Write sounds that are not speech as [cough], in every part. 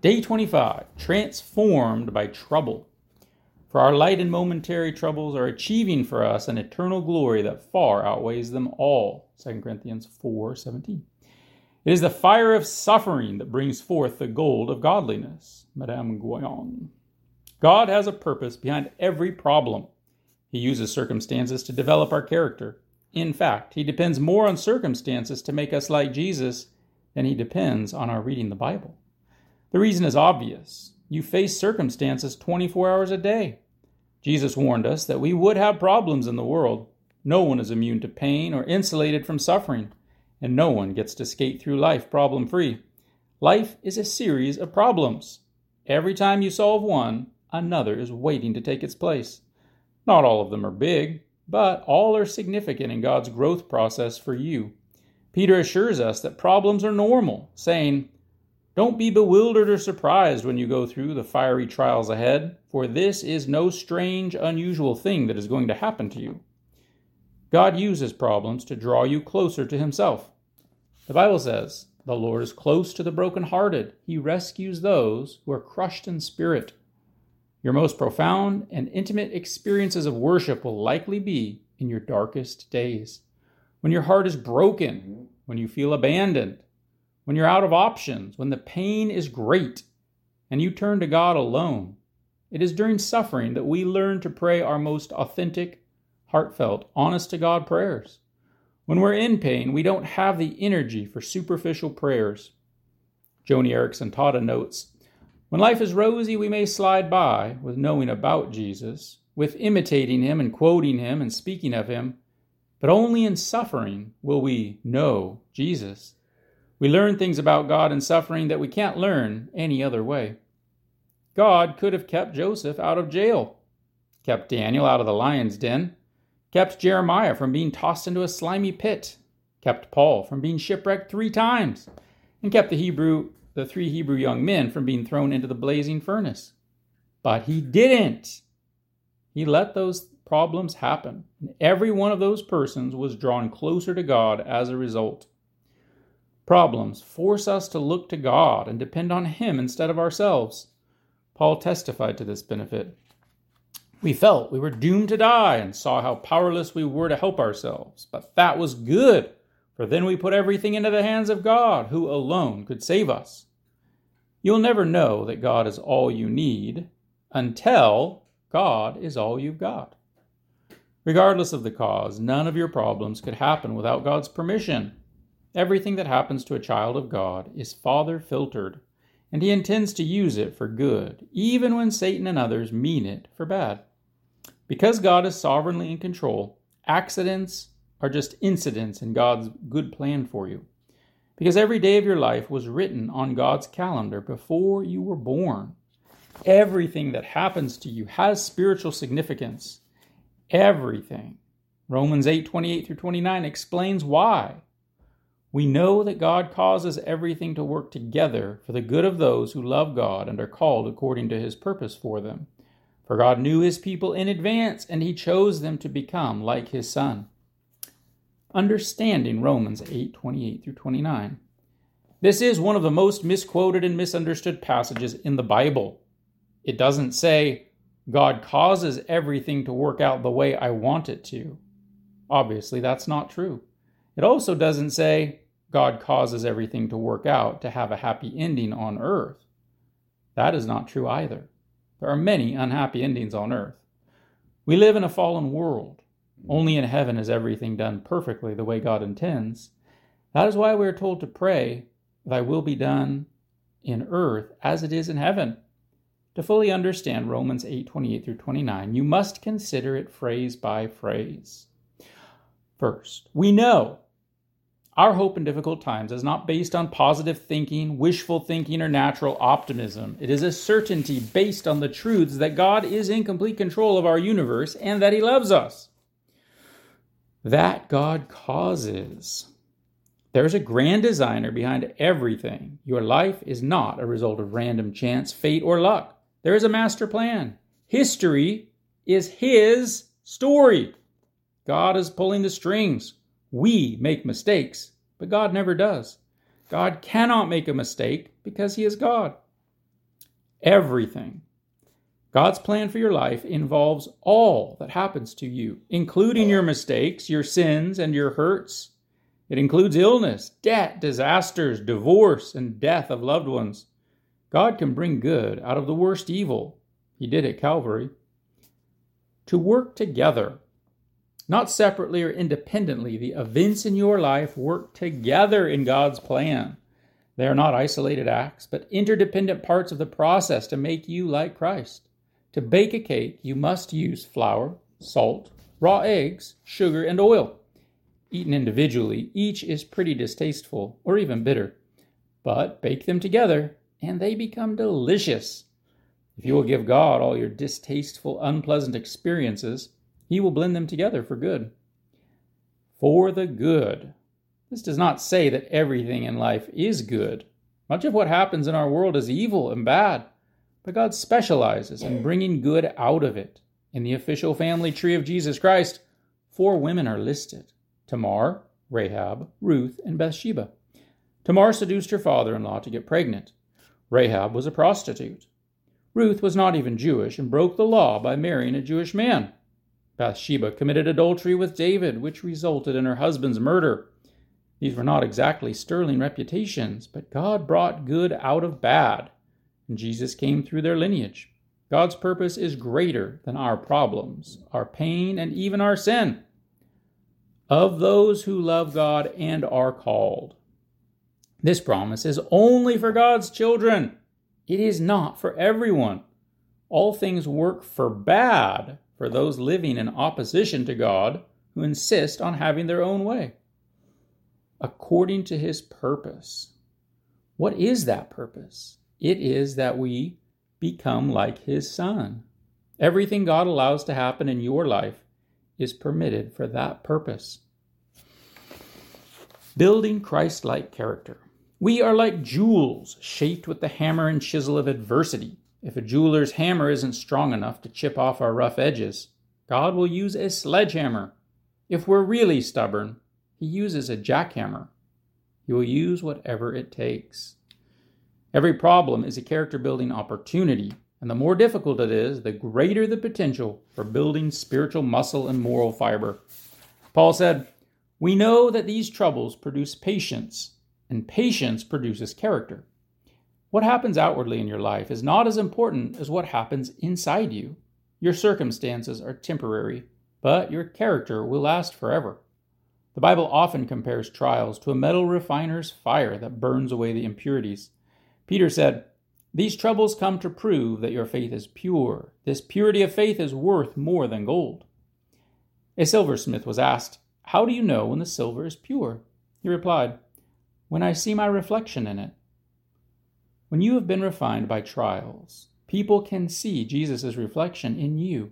Day 25 Transformed by Trouble. For our light and momentary troubles are achieving for us an eternal glory that far outweighs them all. 2 Corinthians 4 17. It is the fire of suffering that brings forth the gold of godliness. Madame Guyon. God has a purpose behind every problem. He uses circumstances to develop our character. In fact, He depends more on circumstances to make us like Jesus than He depends on our reading the Bible. The reason is obvious. You face circumstances 24 hours a day. Jesus warned us that we would have problems in the world. No one is immune to pain or insulated from suffering, and no one gets to skate through life problem free. Life is a series of problems. Every time you solve one, another is waiting to take its place. Not all of them are big, but all are significant in God's growth process for you. Peter assures us that problems are normal, saying, don't be bewildered or surprised when you go through the fiery trials ahead, for this is no strange, unusual thing that is going to happen to you. God uses problems to draw you closer to Himself. The Bible says, The Lord is close to the brokenhearted. He rescues those who are crushed in spirit. Your most profound and intimate experiences of worship will likely be in your darkest days. When your heart is broken, when you feel abandoned, when you're out of options, when the pain is great, and you turn to God alone. It is during suffering that we learn to pray our most authentic, heartfelt, honest to God prayers. When we're in pain, we don't have the energy for superficial prayers. Joni Eareckson Tada notes When life is rosy, we may slide by with knowing about Jesus, with imitating him and quoting him and speaking of him, but only in suffering will we know Jesus. We learn things about God and suffering that we can't learn any other way. God could have kept Joseph out of jail, kept Daniel out of the lion's den, kept Jeremiah from being tossed into a slimy pit, kept Paul from being shipwrecked three times, and kept the Hebrew the three Hebrew young men from being thrown into the blazing furnace. But he didn't. He let those problems happen, and every one of those persons was drawn closer to God as a result. Problems force us to look to God and depend on Him instead of ourselves. Paul testified to this benefit. We felt we were doomed to die and saw how powerless we were to help ourselves. But that was good, for then we put everything into the hands of God, who alone could save us. You'll never know that God is all you need until God is all you've got. Regardless of the cause, none of your problems could happen without God's permission. Everything that happens to a child of God is Father filtered, and He intends to use it for good, even when Satan and others mean it for bad. Because God is sovereignly in control, accidents are just incidents in God's good plan for you. Because every day of your life was written on God's calendar before you were born. Everything that happens to you has spiritual significance. Everything. Romans 8 28 through 29 explains why. We know that God causes everything to work together for the good of those who love God and are called according to his purpose for them. For God knew his people in advance, and he chose them to become like his Son. Understanding Romans 8 28 through 29. This is one of the most misquoted and misunderstood passages in the Bible. It doesn't say, God causes everything to work out the way I want it to. Obviously, that's not true. It also doesn't say God causes everything to work out to have a happy ending on earth. That is not true either. There are many unhappy endings on earth. We live in a fallen world. Only in heaven is everything done perfectly the way God intends. That is why we are told to pray, Thy will be done in earth as it is in heaven. To fully understand Romans 8 28 through 29, you must consider it phrase by phrase. First, we know our hope in difficult times is not based on positive thinking, wishful thinking, or natural optimism. It is a certainty based on the truths that God is in complete control of our universe and that He loves us. That God causes. There's a grand designer behind everything. Your life is not a result of random chance, fate, or luck. There is a master plan. History is His story. God is pulling the strings. We make mistakes, but God never does. God cannot make a mistake because He is God. everything. God's plan for your life involves all that happens to you, including your mistakes, your sins, and your hurts. It includes illness, debt, disasters, divorce, and death of loved ones. God can bring good out of the worst evil. He did at Calvary. To work together, not separately or independently, the events in your life work together in God's plan. They are not isolated acts, but interdependent parts of the process to make you like Christ. To bake a cake, you must use flour, salt, raw eggs, sugar, and oil. Eaten individually, each is pretty distasteful or even bitter. But bake them together, and they become delicious. If you will give God all your distasteful, unpleasant experiences, He will blend them together for good. For the good. This does not say that everything in life is good. Much of what happens in our world is evil and bad but God specializes in bringing good out of it. In the official family tree of Jesus Christ, four women are listed Tamar, Rahab, Ruth, and Bathsheba. Tamar seduced her father in law to get pregnant. Rahab was a prostitute. Ruth was not even Jewish and broke the law by marrying a Jewish man. Bathsheba committed adultery with David, which resulted in her husband's murder. These were not exactly sterling reputations, but God brought good out of bad. And Jesus came through their lineage. God's purpose is greater than our problems, our pain, and even our sin. Of those who love God and are called. This promise is only for God's children. It is not for everyone. All things work for bad for those living in opposition to God who insist on having their own way. According to his purpose. What is that purpose? It is that we become like His Son. Everything God allows to happen in your life is permitted for that purpose. Building Christ like character. We are like jewels shaped with the hammer and chisel of adversity. If a jeweler's hammer isn't strong enough to chip off our rough edges, God will use a sledgehammer. If we're really stubborn, He uses a jackhammer. He will use whatever it takes. Every problem is a character building opportunity, and the more difficult it is, the greater the potential for building spiritual muscle and moral fiber. Paul said, We know that these troubles produce patience, and patience produces character. What happens outwardly in your life is not as important as what happens inside you. Your circumstances are temporary, but your character will last forever. The Bible often compares trials to a metal refiner's fire that burns away the impurities. Peter said, These troubles come to prove that your faith is pure. This purity of faith is worth more than gold. A silversmith was asked, How do you know when the silver is pure? He replied, When I see my reflection in it. When you have been refined by trials, people can see Jesus' reflection in you.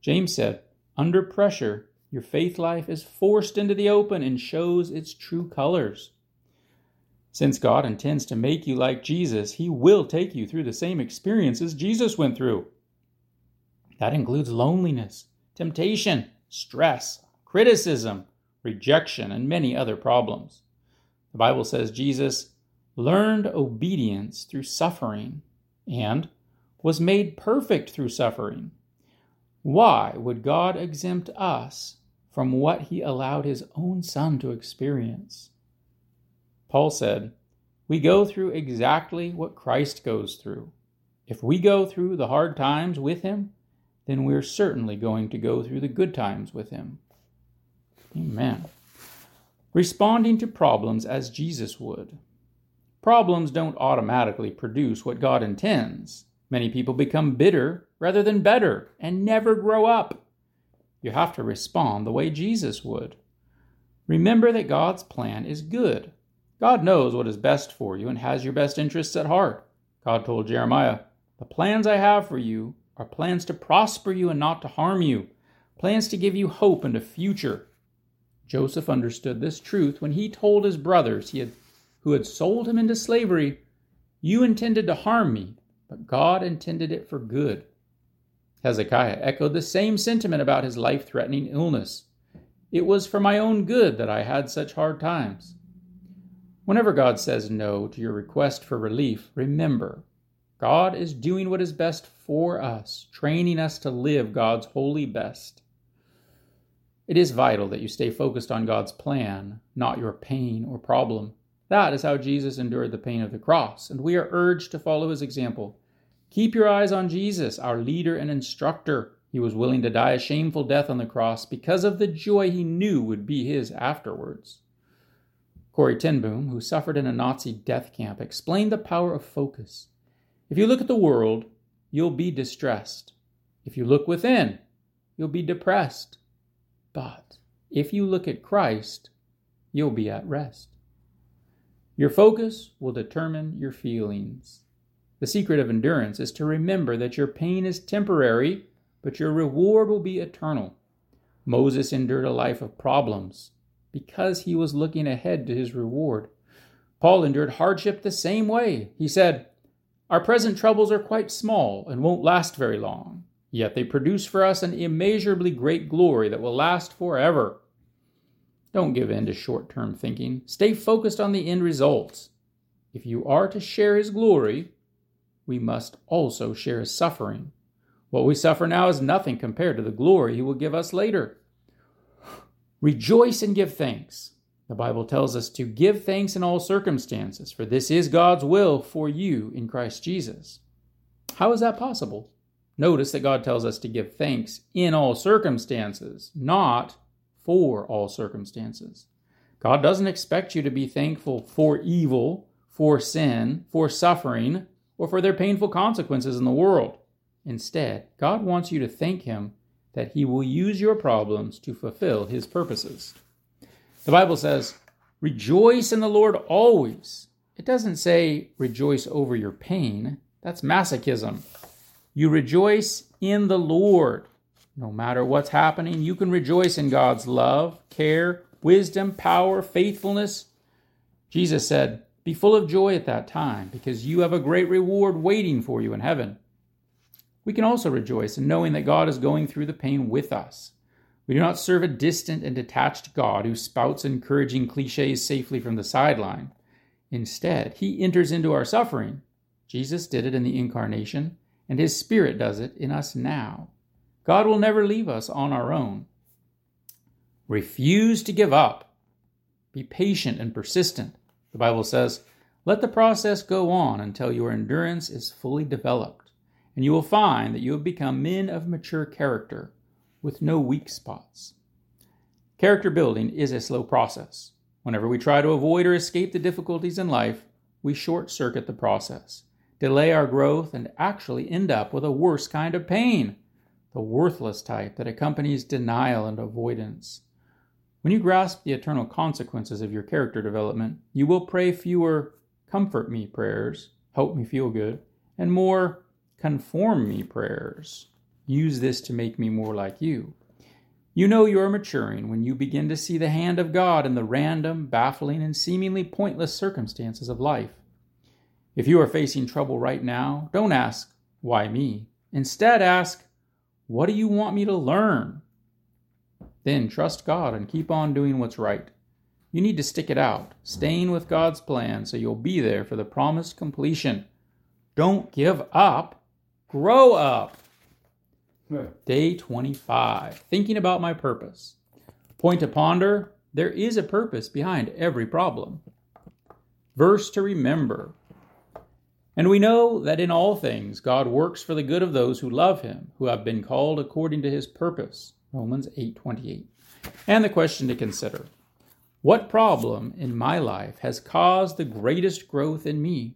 James said, Under pressure, your faith life is forced into the open and shows its true colors. Since God intends to make you like Jesus, He will take you through the same experiences Jesus went through. That includes loneliness, temptation, stress, criticism, rejection, and many other problems. The Bible says Jesus learned obedience through suffering and was made perfect through suffering. Why would God exempt us from what he allowed his own son to experience? Paul said, We go through exactly what Christ goes through. If we go through the hard times with him, then we're certainly going to go through the good times with him. Amen. Responding to problems as Jesus would. Problems don't automatically produce what God intends. Many people become bitter rather than better and never grow up. You have to respond the way Jesus would. Remember that God's plan is good God knows what is best for you and has your best interests at heart. God told Jeremiah, The plans I have for you are plans to prosper you and not to harm you, plans to give you hope and a future. Joseph understood this truth when he told his brothers he had, who had sold him into slavery, You intended to harm me, but God intended it for good. Hezekiah echoed the same sentiment about his life threatening illness. It was for my own good that I had such hard times. Whenever God says no to your request for relief, remember God is doing what is best for us, training us to live God's holy best. It is vital that you stay focused on God's plan, not your pain or problem. That is how Jesus endured the pain of the cross, and we are urged to follow his example. Keep your eyes on Jesus, our leader and instructor. He was willing to die a shameful death on the cross because of the joy he knew would be his afterwards. Corrie ten Boom, who suffered in a Nazi death camp, explained the power of focus. If you look at the world, you'll be distressed. If you look within, you'll be depressed. But if you look at Christ, you'll be at rest. Your focus will determine your feelings. The secret of endurance is to remember that your pain is temporary, but your reward will be eternal. Moses endured a life of problems because he was looking ahead to his reward. Paul endured hardship the same way. He said, Our present troubles are quite small and won't last very long. Yet they produce for us an immeasurably great glory that will last forever. Don't give in to short term thinking. Stay focused on the end results. If you are to share His glory, we must also share His suffering. What we suffer now is nothing compared to the glory He will give us later. [sighs] Rejoice and give thanks. The Bible tells us to give thanks in all circumstances, for this is God's will for you in Christ Jesus. How is that possible? Notice that God tells us to give thanks in all circumstances, not for all circumstances. God doesn't expect you to be thankful for evil, for sin, for suffering, or for their painful consequences in the world. Instead, God wants you to thank Him that He will use your problems to fulfill His purposes. The Bible says, Rejoice in the Lord always. It doesn't say rejoice over your pain. That's masochism. You rejoice in the Lord. No matter what's happening, you can rejoice in God's love, care, wisdom, power, faithfulness. Jesus said, Be full of joy at that time, because you have a great reward waiting for you in heaven. We can also rejoice in knowing that God is going through the pain with us. We do not serve a distant and detached God who spouts encouraging cliches safely from the sideline. Instead, he enters into our suffering. Jesus did it in the incarnation and His Spirit does it in us now. God will never leave us on our own. Refuse to give up. Be patient and persistent. The Bible says, let the process go on until your endurance is fully developed, and you will find that you have become men of mature character with no weak spots. Character building is a slow process. Whenever we try to avoid or escape the difficulties in life, we short circuit the process delay our growth, and actually end up with a worse kind of pain, the worthless type that accompanies denial and avoidance. When you grasp the eternal consequences of your character development, you will pray fewer comfort me prayers, help me feel good, and more conform me prayers. Use this to make me more like you. You know you are maturing when you begin to see the hand of God in the random, baffling, and seemingly pointless circumstances of life. If you are facing trouble right now, don't ask, Why me? Instead, ask, What do you want me to learn? Then trust God and keep on doing what's right. You need to stick it out, staying with God's plan so you'll be there for the promised completion. Don't give up, grow up. Day 25. Thinking about my purpose. Point to ponder there is a purpose behind every problem. Verse to remember and we know that in all things God works for the good of those who love him, who have been called according to his purpose. Romans 8:28. And the question to consider. What problem in my life has caused the greatest growth in me?